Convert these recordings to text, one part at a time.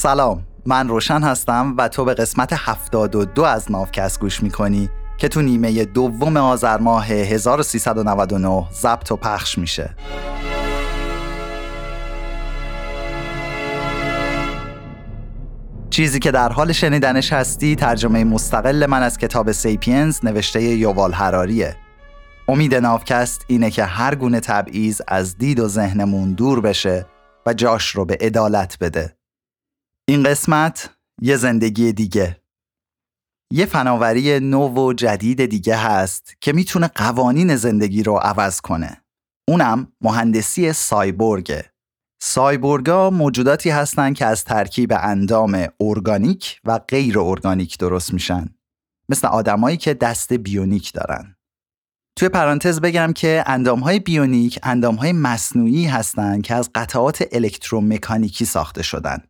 سلام من روشن هستم و تو به قسمت 72 از نافکست گوش می‌کنی که تو نیمه دوم آذر ماه 1399 ضبط و پخش میشه. چیزی که در حال شنیدنش هستی ترجمه مستقل من از کتاب سیپینز نوشته یووال هراریه امید نافکست اینه که هر گونه تبعیض از دید و ذهنمون دور بشه و جاش رو به عدالت بده. این قسمت یه زندگی دیگه. یه فناوری نو و جدید دیگه هست که می‌تونه قوانین زندگی رو عوض کنه. اونم مهندسی سایبورگه سایبورگا موجوداتی هستند که از ترکیب اندام ارگانیک و غیر ارگانیک درست میشن. مثل آدمایی که دست بیونیک دارن. توی پرانتز بگم که اندامهای بیونیک اندامهای مصنوعی هستند که از قطعات الکترومکانیکی ساخته شدن.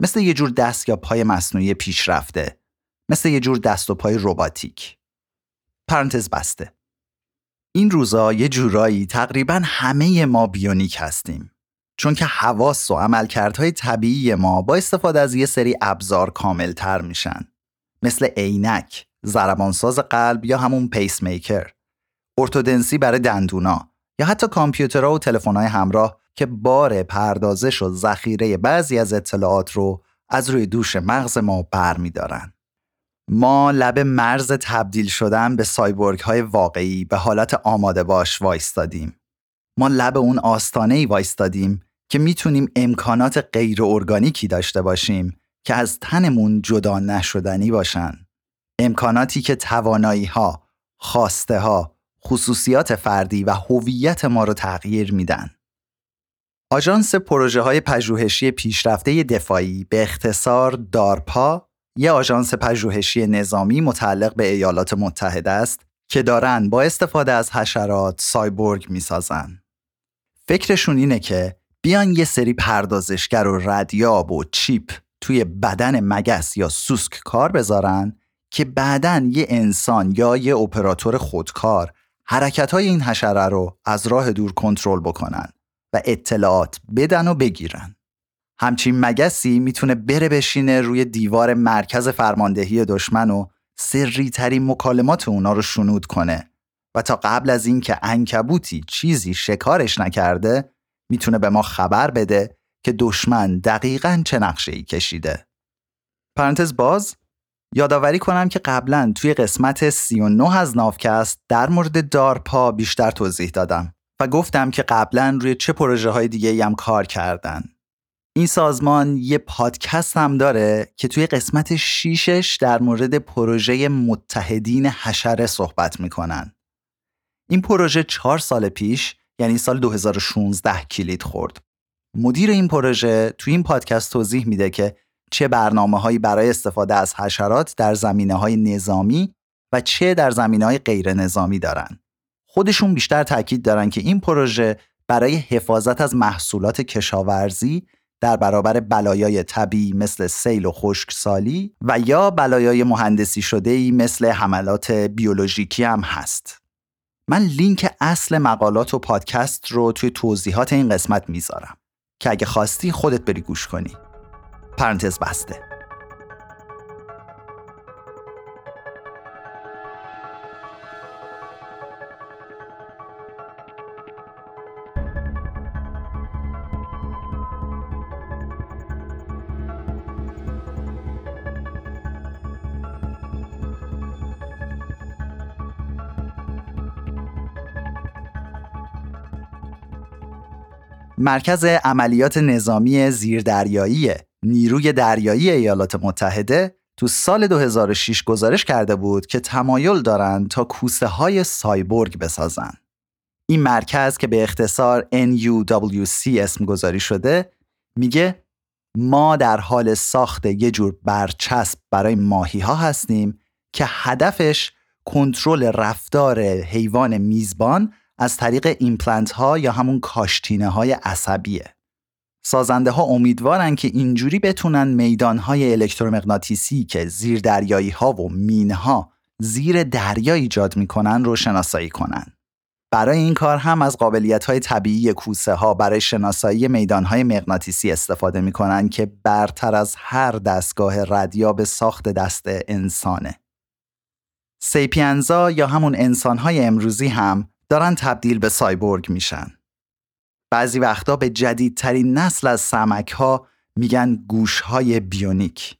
مثل یه جور دست یا پای مصنوعی پیشرفته مثل یه جور دست و پای رباتیک. پرانتز بسته. این روزا یه جورایی تقریبا همه ما بیونیک هستیم چون که حواس و عملکردهای طبیعی ما با استفاده از یه سری ابزار کاملتر میشن. مثل عینک، ضربانساز قلب یا همون پیس میکر ارتودنسی برای دندونا یا حتی کامپیوترها و تلفن‌های همراه که بار پردازش و ذخیره بعضی از اطلاعات رو از روی دوش مغز ما برمیدارن. ما لب مرز تبدیل شدن به سایبورگ های واقعی به حالت آماده باش وایستادیم. ما لب اون آستانه ای وایستادیم که می‌تونیم امکانات غیر ارگانیکی داشته باشیم که از تنمون جدا نشدنی باشن. امکاناتی که توانایی ها، خواسته ها، خصوصیات فردی و هویت ما رو تغییر میدن. آژانس پروژه های پژوهشی پیشرفته دفاعی به اختصار دارپا یه آژانس پژوهشی نظامی متعلق به ایالات متحده است که دارن با استفاده از حشرات سایبورگ می‌سازن. فکرشون اینه که بیان یه سری پردازشگر و ردیاب و چیپ توی بدن مگس یا سوسک کار بذارن که بعدا یه انسان یا یه اپراتور خودکار حرکت های این حشره رو از راه دور کنترل بکنن اطلاعات بدن و بگیرن. همچین مگسی می‌تونه بره بشینه روی دیوار مرکز فرماندهی دشمن و سری ترین مکالمات اونا رو شنود کنه و تا قبل از اینکه انکبوتی چیزی شکارش نکرده می‌تونه به ما خبر بده که دشمن دقیقا چه نقشه ای کشیده. پرانتز باز یادآوری کنم که قبلا توی قسمت 39 از نافکست در مورد دارپا بیشتر توضیح دادم و گفتم که قبلا روی چه پروژه های دیگه هم کار کردن. این سازمان یه پادکست هم داره که توی قسمت شیشش در مورد پروژه متحدین حشره صحبت می‌کنن. این پروژه چهار سال پیش یعنی سال 2016 کلید خورد. مدیر این پروژه توی این پادکست توضیح میده که چه برنامه هایی برای استفاده از حشرات در زمینه های نظامی و چه در زمینه های غیر نظامی دارن. خودشون بیشتر تاکید دارن که این پروژه برای حفاظت از محصولات کشاورزی در برابر بلایای طبیعی مثل سیل و خشکسالی و یا بلایای مهندسی شده مثل حملات بیولوژیکی هم هست. من لینک اصل مقالات و پادکست رو توی توضیحات این قسمت می‌ذارم که اگه خواستی خودت بری گوش کنی. پرانتز بسته. مرکز عملیات نظامی زیردریایی نیروی دریایی ایالات متحده تو سال 2006 گزارش کرده بود که تمایل دارند تا کوسه های سایبورگ بسازن. این مرکز که به اختصار NUWC اسم گذاری شده میگه ما در حال ساخت یه جور برچسب برای ماهی ها هستیم که هدفش کنترل رفتار حیوان میزبان از طریق ایمپلنت ها یا همون کاشتینه های عصبیه. سازنده ها امیدوارن که اینجوری بتونن میدان های الکترومغناطیسی که زیر دریایی ها و مین ها زیر دریا ایجاد می‌کنن رو شناسایی کنن. برای این کار هم از قابلیت های طبیعی کوسه ها برای شناسایی میدان های مغناطیسی استفاده می کنند که برتر از هر دستگاه ردیاب ساخت دست انسانه. sapiens ا یا همون انسان های امروزی هم دارن تبدیل به سایبورگ میشن. بعضی وقتا به جدیدترین نسل از سمعک ها میگن گوش های بیونیک.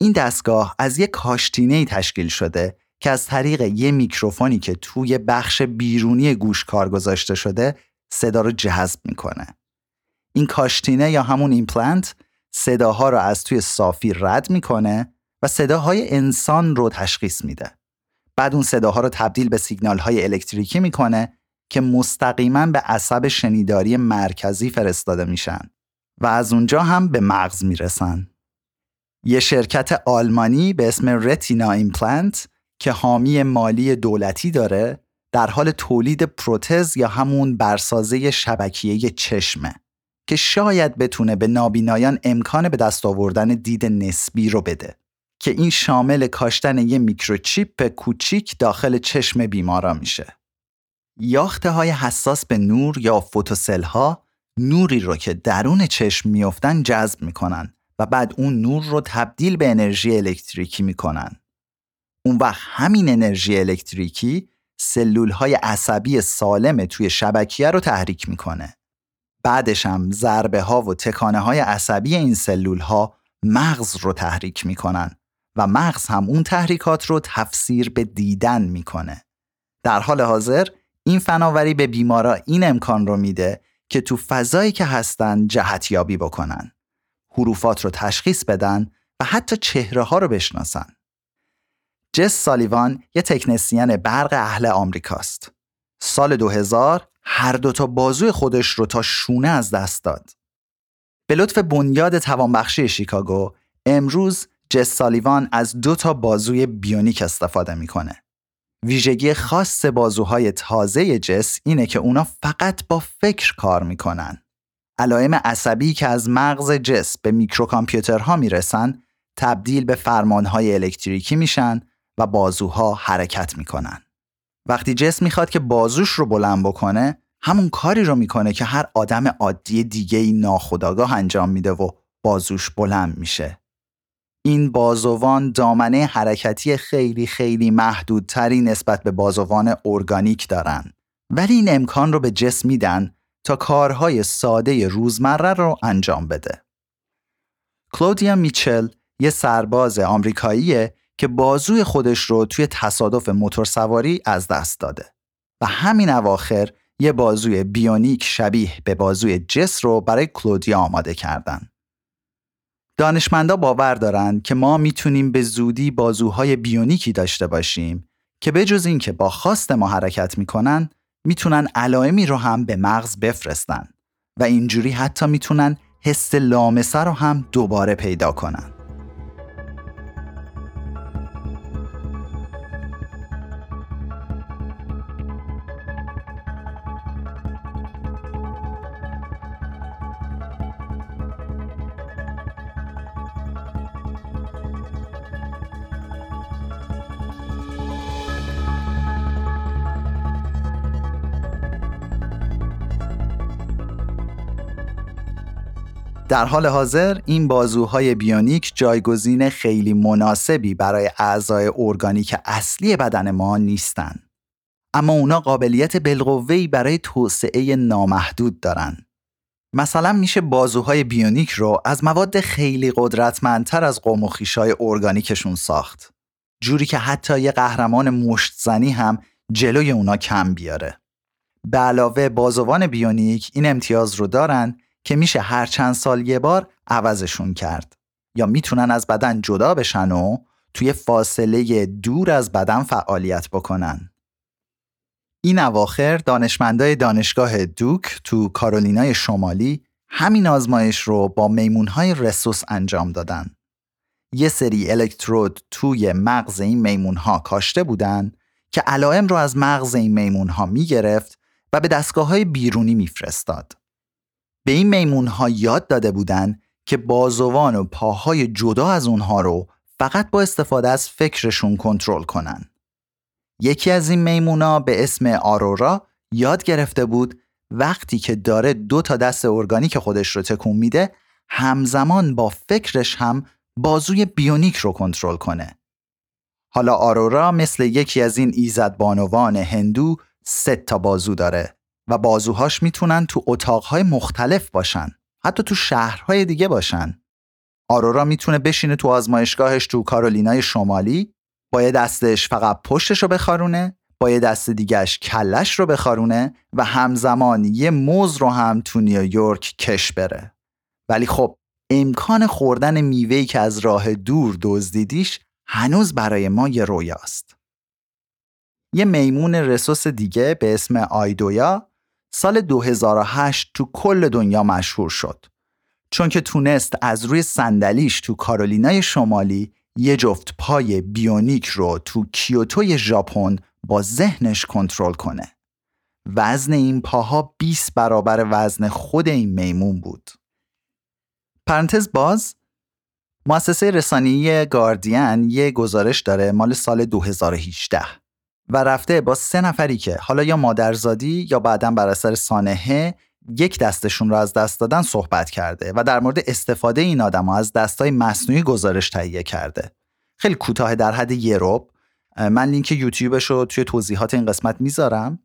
این دستگاه از یک کاشتینه تشکیل شده که از طریق یه میکروفونی که توی بخش بیرونی گوش کار گذاشته شده صدا رو جذب می‌کنه. این کاشتینه یا همون ایمپلنت صداها رو از توی صافی رد می‌کنه و صداهای انسان رو تشخیص میده. بعد اون صداها رو تبدیل به سیگنال های الکتریکی می‌کنه که مستقیما به عصب شنیداری مرکزی فرستاده میشن و از اونجا هم به مغز می‌رسن. یه شرکت آلمانی به اسم Retina Implant که حامی مالی دولتی داره در حال تولید پروتز یا همون برسازه شبکیه چشمه که شاید بتونه به نابینایان امکان به دست آوردن دید نسبی رو بده که این شامل کاشتن یه میکروچیپ کوچیک داخل چشم بیمارا میشه. یاخته های حساس به نور یا فوتوسل ها نوری رو که درون چشم میافتن جذب می‌کنن و بعد اون نور رو تبدیل به انرژی الکتریکی می‌کنن. اون وقت همین انرژی الکتریکی سلول های عصبی سالم توی شبکیه رو تحریک می‌کنه. بعدش هم ضربه ها و تکانه های عصبی این سلول ها مغز رو تحریک می‌کنن و مغز هم اون تحریکات رو تفسیر به دیدن می‌کنه. در حال حاضر این فناوری به بیمارا این امکان رو میده که تو فضایی که هستن جهتیابی بکنن. حروفات رو تشخیص بدن و حتی چهره ها رو بشناسن. جس سالیوان یه تکنسین برق اهل آمریکاست. سال 2000 هر دو تا بازوی خودش رو تا شونه از دست داد. به لطف بنیاد توانبخشی شیکاگو امروز جس سالیوان از دو تا بازوی بیونیک استفاده می‌کنه. ویژگی خاص بازوهای تازه جس اینه که اونا فقط با فکر کار می‌کنن. علائم عصبی که از مغز جس به میکروکامپیوترها می‌رسن تبدیل به فرمانهای الکتریکی میشن و بازوها حرکت می‌کنن. وقتی جس می‌خواد که بازوش رو بلند بکنه همون کاری رو می‌کنه که هر آدم عادی دیگه ای ناخداگاه انجام میده و بازوش بلند میشه. این بازوان دامنه حرکتی خیلی خیلی محدودتری نسبت به بازوان ارگانیک دارن. ولی این امکان رو به جسم میدن تا کارهای ساده روزمره رو انجام بده. کلودیا میچل یه سرباز آمریکاییه که بازوی خودش رو توی تصادف موتورسواری از دست داده و همین اواخر یه بازوی بیونیک شبیه به بازوی جس رو برای کلودیا آماده کردن. دانشمندا باور دارند که ما می‌تونیم به زودی بازوهای بیونیکی داشته باشیم که بجز اینکه با خواست ما حرکت می‌کنن می‌تونن علائمی رو هم به مغز بفرستن و اینجوری حتی می‌تونن حس لامسه رو هم دوباره پیدا کنن. در حال حاضر این بازوهای بیونیک جایگزین خیلی مناسبی برای اعضای ارگانیک اصلی بدن ما نیستند. اما اونا قابلیت بالقوه‌ای برای توسعه نامحدود دارن. مثلا میشه بازوهای بیونیک رو از مواد خیلی قدرتمندتر از قوم و خیشای ارگانیکشون ساخت. جوری که حتی یه قهرمان مشتزنی هم جلوی اونا کم بیاره. به علاوه بازوان بیونیک این امتیاز رو دارن که میشه هر چند سال یه بار عوضشون کرد یا می‌تونن از بدن جدا بشن و توی فاصله دور از بدن فعالیت بکنن. این اواخر دانشمندای دانشگاه دوک تو کارولینای شمالی همین آزمایش رو با میمونهای رسوس انجام دادن. یه سری الکترود توی مغز این میمونها کاشته بودن که علائم رو از مغز این میمونها می‌گرفت و به دستگاه های بیرونی میفرستاد. به این میمون ها یاد داده بودن که بازوان و پاهای جدا از اونها رو فقط با استفاده از فکرشون کنترل کنن. یکی از این میمونا به اسم آرورا یاد گرفته بود وقتی که داره دو تا دست ارگانیک خودش رو تکون میده همزمان با فکرش هم بازوی بیونیک رو کنترل کنه. حالا آرورا مثل یکی از این ایزد بانوان هندو سه تا بازو داره و بازوهاش می‌تونن تو اتاقهای مختلف باشن. حتی تو شهرهای دیگه باشن. آرورا می‌تونه بشینه تو آزمایشگاهش تو کارولینای شمالی با یه دستش فقط پشتش رو بخارونه با یه دست دیگهش کلش رو بخارونه و همزمان یه موز رو هم تو نیویورک کش بره ولی خب امکان خوردن میوهی که از راه دور دزدیدیش هنوز برای ما یه رویاست یه میمون رسوس دیگه به اسم آیدویا سال 2008 تو کل دنیا مشهور شد چون که تونست از روی صندلیش تو کارولینای شمالی یه جفت پای بیونیک رو تو کیوتوی ژاپن با ذهنش کنترل کنه. وزن این پاها 20 برابر وزن خود این میمون بود. پرانتز باز مؤسسه رسانه‌ای گاردین یه گزارش داره مال سال 2018 و رفته با سه نفری که حالا یا مادرزادی یا بعدا بر اثر سانحه یک دستشون رو از دست دادن صحبت کرده و در مورد استفاده این آدم ها از دستای مصنوعی گزارش تهیه کرده. خیلی کوتاه در حد یه من لینک یوتیوبش رو توی توضیحات این قسمت می‌ذارم.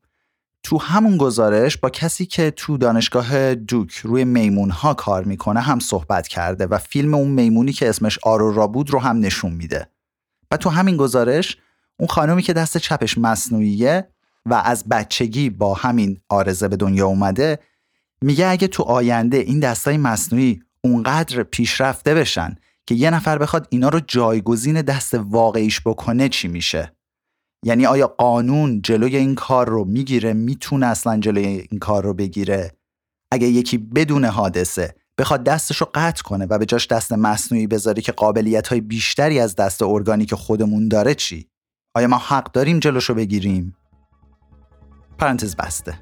تو همون گزارش با کسی که تو دانشگاه دوک روی میمون ها کار می‌کنه هم صحبت کرده و فیلم اون میمونی که اسمش آرورا بود رو هم نشون میده. و تو همین گزارش اون خانومی که دست چپش مصنوعیه و از بچگی با همین آرزه به دنیا اومده میگه اگه تو آینده این دستای مصنوعی اونقدر پیشرفته بشن که یه نفر بخواد اینا رو جایگزین دست واقعیش بکنه چی میشه؟ یعنی آیا قانون جلوی این کار رو می‌گیره می‌تونه اصلا جلوی این کار رو بگیره؟ اگه یکی بدون حادثه بخواد دستش رو قطع کنه و به جاش دست مصنوعی بذاره که قابلیت های بیشتری از دست ارگانیک خودمون داره چی؟ آیا ما حق داریم جلوش رو بگیریم؟ پرانتز بسته.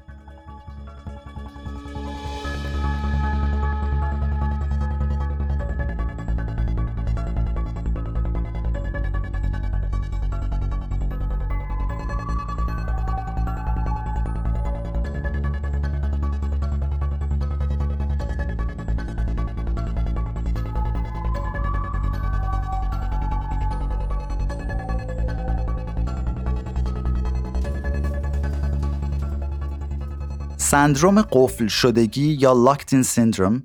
سندروم قفل شدگی یا لاکتین سیندروم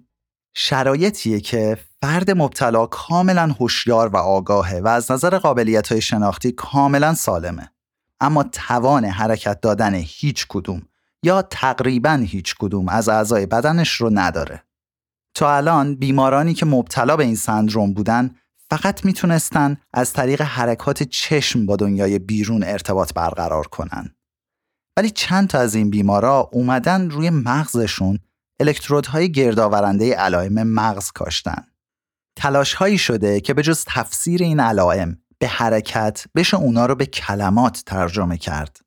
شرایطیه که فرد مبتلا کاملا هوشیار و آگاهه و از نظر قابلیت های شناختی کاملا سالمه. اما توان حرکت دادن هیچ کدوم یا تقریبا هیچ کدوم از اعضای بدنش رو نداره. تا الان بیمارانی که مبتلا به این سندروم بودن فقط می‌تونستن از طریق حرکات چشم با دنیای بیرون ارتباط برقرار کنن. ولی چند تا از این بیمارا اومدن روی مغزشون الکترودهای گردآورنده علائم مغز کاشتن. تلاش هایی شده که به جز تفسیر این علائم به حرکت بشه اونا رو به کلمات ترجمه کرد.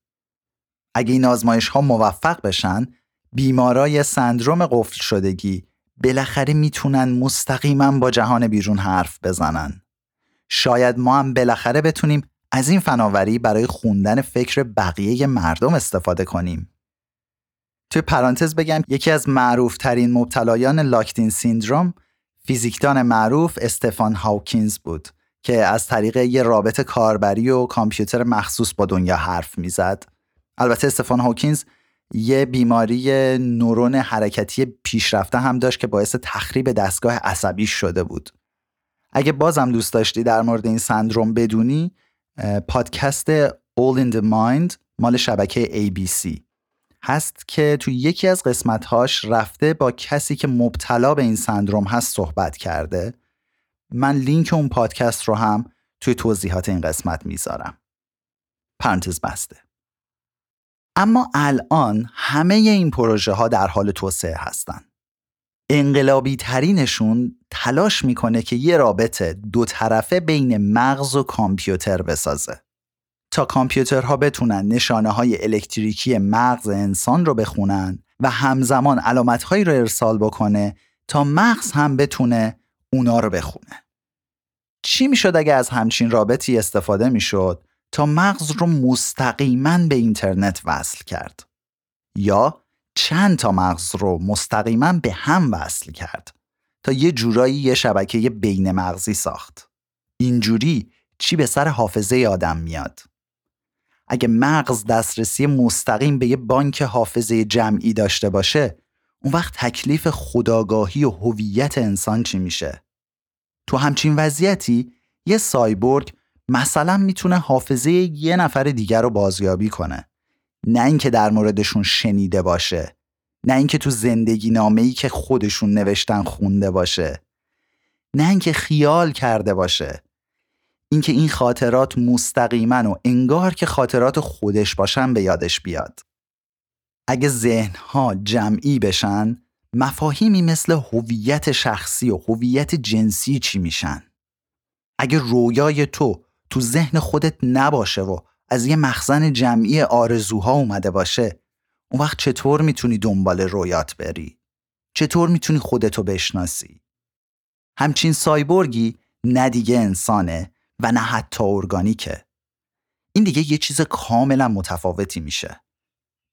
اگه این آزمایش ها موفق بشن، بیمارای سندروم قفل شدگی بالاخره می‌تونن مستقیما با جهان بیرون حرف بزنن. شاید ما هم بالاخره بتونیم از این فناوری برای خوندن فکر بقیه مردم استفاده کنیم. توی پرانتز بگم یکی از معروف ترین مبتلایان لاکتین سیندروم فیزیکدان معروف استفان هاوکینز بود که از طریق یه رابط کاربری و کامپیوتر مخصوص با دنیا حرف می‌زد. البته استفان هاوکینز یه بیماری نورون حرکتی پیشرفته هم داشت که باعث تخریب دستگاه عصبی شده بود. اگه بازم دوست داشتی در مورد این سندروم بدونی پادکست All in the Mind مال شبکه ABC هست که توی یکی از قسمتهاش رفته با کسی که مبتلا به این سندروم هست صحبت کرده. من لینک اون پادکست رو هم توی توضیحات این قسمت می‌ذارم. پرانتز بسته. اما الان همه این پروژه ها در حال توسعه هستن. انقلابی ترینشون تلاش می‌کنه که یه رابطه دو طرفه بین مغز و کامپیوتر بسازه. تا کامپیوترها بتونن نشانه های الکتریکی مغز انسان رو بخونن و همزمان علامت هایی رو ارسال بکنه تا مغز هم بتونه اونا رو بخونه. چی می‌شد اگه از همچین رابطی استفاده می‌شد؟ تا مغز رو مستقیما به اینترنت وصل کرد. یا چند تا مغز رو مستقیما به هم وصل کرد تا یه جورایی یه شبکه بین مغزی ساخت. اینجوری چی به سر حافظه آدم میاد؟ اگه مغز دسترسی مستقیم به یه بانک حافظه جمعی داشته باشه اون وقت تکلیف خداگاهی و هویت انسان چی میشه؟ تو همچین وضعیتی یه سایبورگ مثلا می‌تونه حافظه یه نفر دیگر رو بازیابی کنه نه اینکه در موردشون شنیده باشه نه اینکه تو زندگی نامه ای که خودشون نوشتن خونده باشه نه اینکه خیال کرده باشه. اینکه این خاطرات مستقیما و انگار که خاطرات خودش باشن به یادش بیاد. اگه ذهنها جمعی بشن مفاهیمی مثل هویت شخصی و هویت جنسی چی میشن؟ اگه رویای تو تو ذهن خودت نباشه و از یه مخزن جمعی آرزوها اومده باشه اون وقت چطور می‌تونی دنبال رویات بری؟ چطور می‌تونی خودتو بشناسی؟ همچین سایبورگی نه دیگه انسانه و نه حتی ارگانیکه. این دیگه یه چیز کاملا متفاوتی میشه.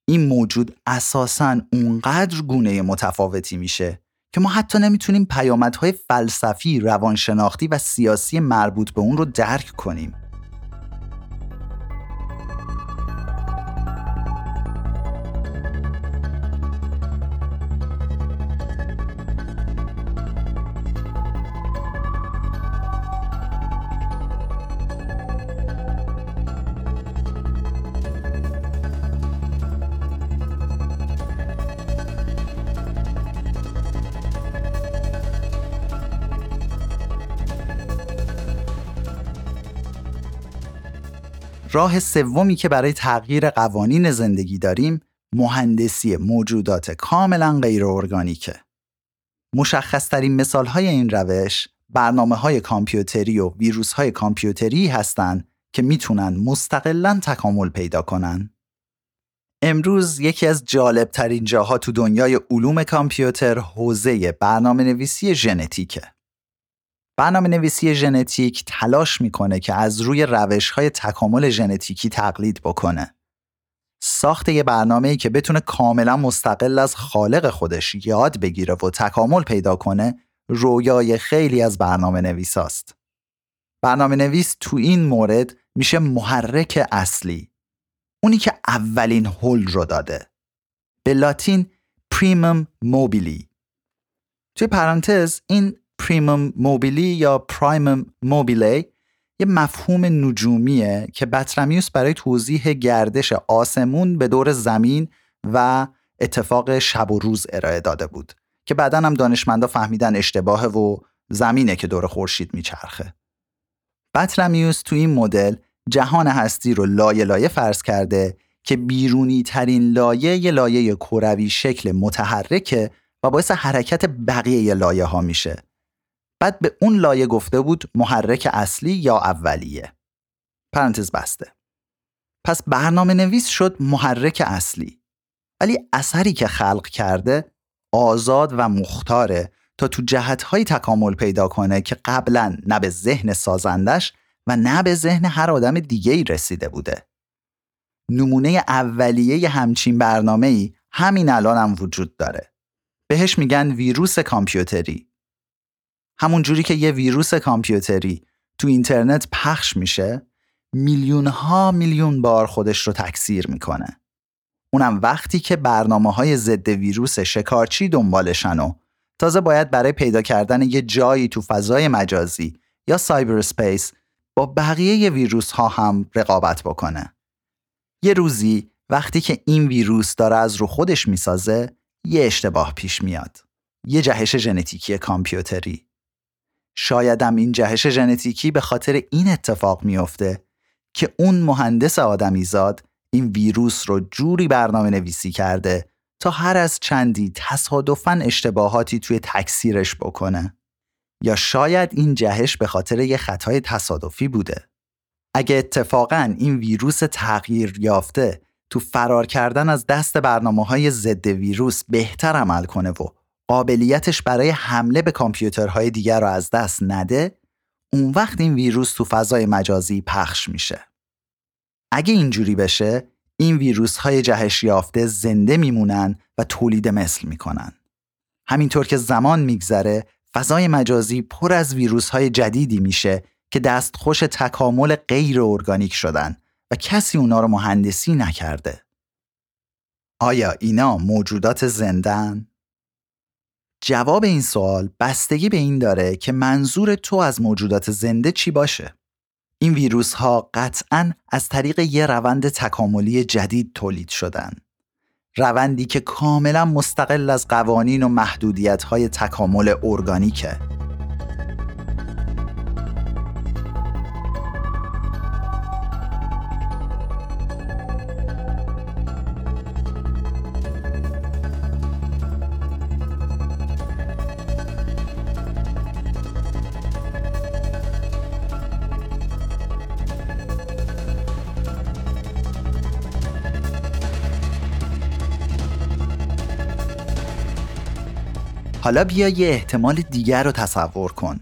این موجود اساسا اونقدر گونه متفاوتی میشه که ما حتی نمی‌تونیم پیامدهای فلسفی، روانشناختی و سیاسی مربوط به اون رو درک کنیم. راه سومی که برای تغییر قوانین زندگی داریم مهندسی موجودات کاملا غیر ارگانیکه. مشخصترین مثال های این روش برنامه های کامپیوتری و ویروس های کامپیوتری هستند که می‌تونن مستقلا تکامل پیدا کنن. امروز یکی از جالب ترین جاها تو دنیای علوم کامپیوتر حوزه برنامه نویسی ژنتیکه. برنامه نویسی ژنتیک تلاش می‌کنه که از روی روش های تکامل ژنتیکی تقلید بکنه. ساخت یه برنامه ای که بتونه کاملا مستقل از خالق خودش یاد بگیره و تکامل پیدا کنه رویای خیلی از برنامه نویساست. برنامه نویس تو این مورد میشه محرک اصلی. اونی که اولین هول رو داده. به لاتین پریمم موبیلی. توی پرانتز این پریمم موبیلی یا پرایمم موبیلی یه مفهوم نجومیه که بطرمیوس برای توضیح گردش آسمون به دور زمین و اتفاق شب و روز ارائه داده بود که بعدا هم دانشمندا فهمیدن اشتباهه و زمینه که دور خورشید میچرخه. بطرمیوس تو این مدل جهان هستی رو لایه لایه فرض کرده که بیرونی ترین لایه یه لایه کروی شکل متحرکه و باعث حرکت بقیه لایه ها میشه بعد به اون لایه گفته بود محرک اصلی یا اولیه پرانتز بسته پس برنامه نویس شد محرک اصلی ولی اثری که خلق کرده آزاد و مختاره تا تو جهتهایی تکامل پیدا کنه که قبلا نه به ذهن سازندش و نه به ذهن هر آدم دیگه ای رسیده بوده. نمونه اولیه همچین برنامه ای همین الان هم وجود داره. بهش میگن ویروس کامپیوتری همون جوری که یه ویروس کامپیوتری تو اینترنت پخش میشه میلیون ها میلیون بار خودش رو تکثیر می‌کنه. اونم وقتی که برنامه های ضد ویروس شکارچی دنبالشن و تازه باید برای پیدا کردن یه جایی تو فضای مجازی یا cyberspace با بقیه ویروس ها هم رقابت بکنه. یه روزی وقتی که این ویروس داره از رو خودش می‌سازه یه اشتباه پیش میاد. یه جهش ژنتیکی کامپیوتری. شایدم این جهش ژنتیکی به خاطر این اتفاق میافته که اون مهندس آدمیزاد این ویروس رو جوری برنامه نویسی کرده تا هر از چندی تصادفاً اشتباهاتی توی تکثیرش بکنه. یا شاید این جهش به خاطر یه خطای تصادفی بوده. اگه اتفاقا این ویروس تغییر یافته تو فرار کردن از دست برنامه های ضد ویروس بهتر عمل کنه و قابلیتش برای حمله به کامپیوترهای دیگر رو از دست نده اون وقت این ویروس تو فضای مجازی پخش میشه. اگه اینجوری بشه این ویروس های جهش یافته زنده میمونن و تولید مثل می‌کنن. همینطور که زمان میگذره فضای مجازی پر از ویروس های جدیدی میشه که دستخوش تکامل غیر ارگانیک شدن و کسی اونا رو مهندسی نکرده. آیا اینا موجودات زندن؟ جواب این سوال بستگی به این داره که منظور تو از موجودات زنده چی باشه. این ویروس ها قطعا از طریق یه روند تکاملی جدید تولید شدن. روندی که کاملا مستقل از قوانین و محدودیت های تکامل ارگانیکه. حالا بیا یه احتمال دیگر رو تصور کن.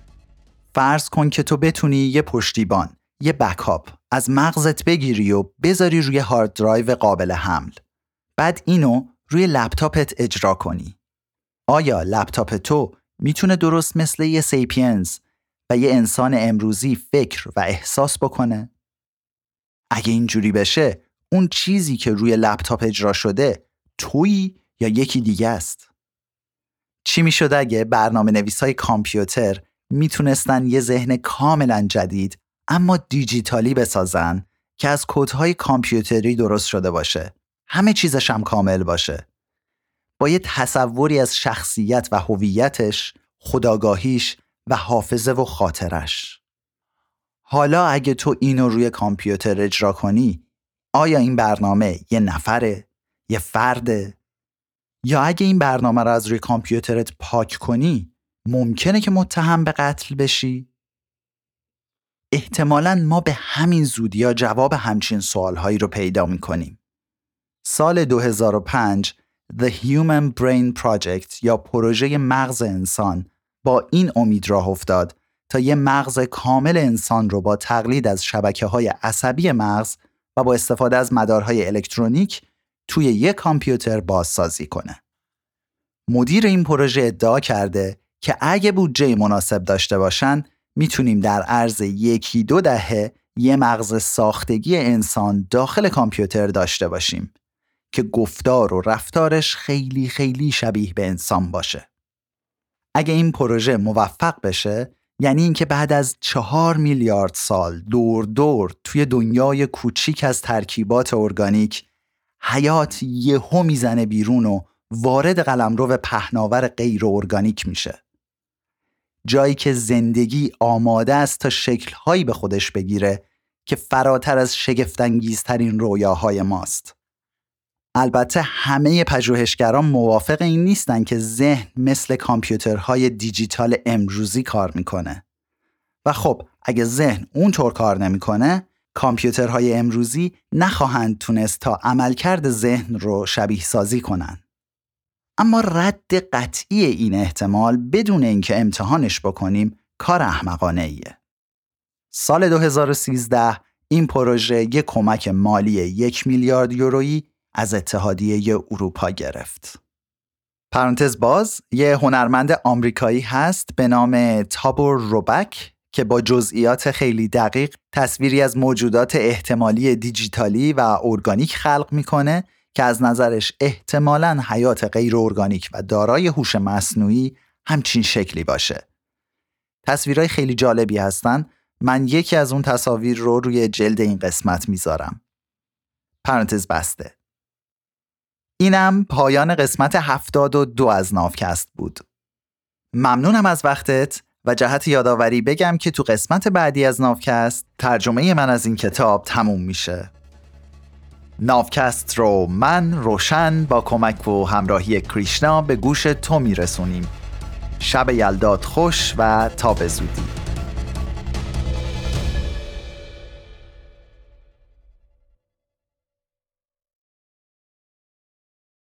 فرض کن که تو بتونی یه پشتیبان، یه backup از مغزت بگیری و بذاری روی hard drive قابل حمل. بعد اینو روی لپتاپت اجرا کنی. آیا لپتاپ تو می‌تونه درست مثل یه sapiens و یه انسان امروزی فکر و احساس بکنه؟ اگه اینجوری بشه اون چیزی که روی لپتاپ اجرا شده تویی یا یکی دیگه است؟ چی می شد اگه برنامه نویس های کامپیوتر می‌تونستن یه ذهن کاملا جدید اما دیجیتالی بسازن که از کودهای کامپیوتری درست شده باشه. همه چیزش هم کامل باشه. با یه تصوری از شخصیت و هویتش خداگاهیش و حافظه و خاطرش. حالا اگه تو اینو روی کامپیوتر اجرا کنی آیا این برنامه یه نفره یه فرده یا اگه این برنامه رو از روی کامپیوترت پاک کنی ممکنه که متهم به قتل بشی؟ احتمالا ما به همین زودی یا جواب همچین سوالهایی رو پیدا می‌کنیم. سال 2005 The Human Brain Project یا پروژه مغز انسان با این امید راه افتاد تا یه مغز کامل انسان رو با تقلید از شبکه های عصبی مغز و با استفاده از مدارهای الکترونیک توی یک کامپیوتر بازسازی کنه. مدیر این پروژه ادعا کرده که اگه بودجه مناسب داشته باشن می‌تونیم در عرض یکی دو دهه یه مغز ساختگی انسان داخل کامپیوتر داشته باشیم که گفتار و رفتارش خیلی خیلی شبیه به انسان باشه. اگه این پروژه موفق بشه یعنی اینکه بعد از چهار میلیارد سال دور دور توی دنیای کوچیک از ترکیبات ارگانیک حیات یهو می‌زنه بیرون و وارد قلمرو پهناور غیر ارگانیک میشه. جایی که زندگی آماده است تا شکلهایی به خودش بگیره که فراتر از شگفتانگیزترین رویاهای ماست. البته همه پژوهشگران موافق این نیستن که ذهن مثل کامپیوترهای دیجیتال امروزی کار می‌کنه. و خب اگه ذهن اونطور کار نمی‌کنه کامپیوترهای امروزی نخواهند تونست تا عملکرد ذهن رو شبیه سازی کنن. اما رد قطعی این احتمال بدون اینکه امتحانش بکنیم کار احمقانه ایه. سال 2013 این پروژه یک کمک مالی یک میلیارد یورویی از اتحادیه اروپا گرفت. پرانتز باز یه هنرمند آمریکایی هست به نام تابور روبک که با جزئیات خیلی دقیق تصویری از موجودات احتمالی دیجیتالی و ارگانیک خلق می‌کنه که از نظرش احتمالا حیات غیر ارگانیک و دارای هوش مصنوعی همچین شکلی باشه. تصویرهای خیلی جالبی هستن. من یکی از اون تصاویر رو روی جلد این قسمت می‌ذارم. پرانتز بسته. اینم پایان قسمت 72 از نافکست بود. ممنونم از وقتت و جهت یادآوری بگم که تو قسمت بعدی از نافکست ترجمه من از این کتاب تموم میشه. نافکست رو من روشن با کمک و همراهی کریشنا به گوش تو میرسونیم شب یلداد خوش و تا به زودی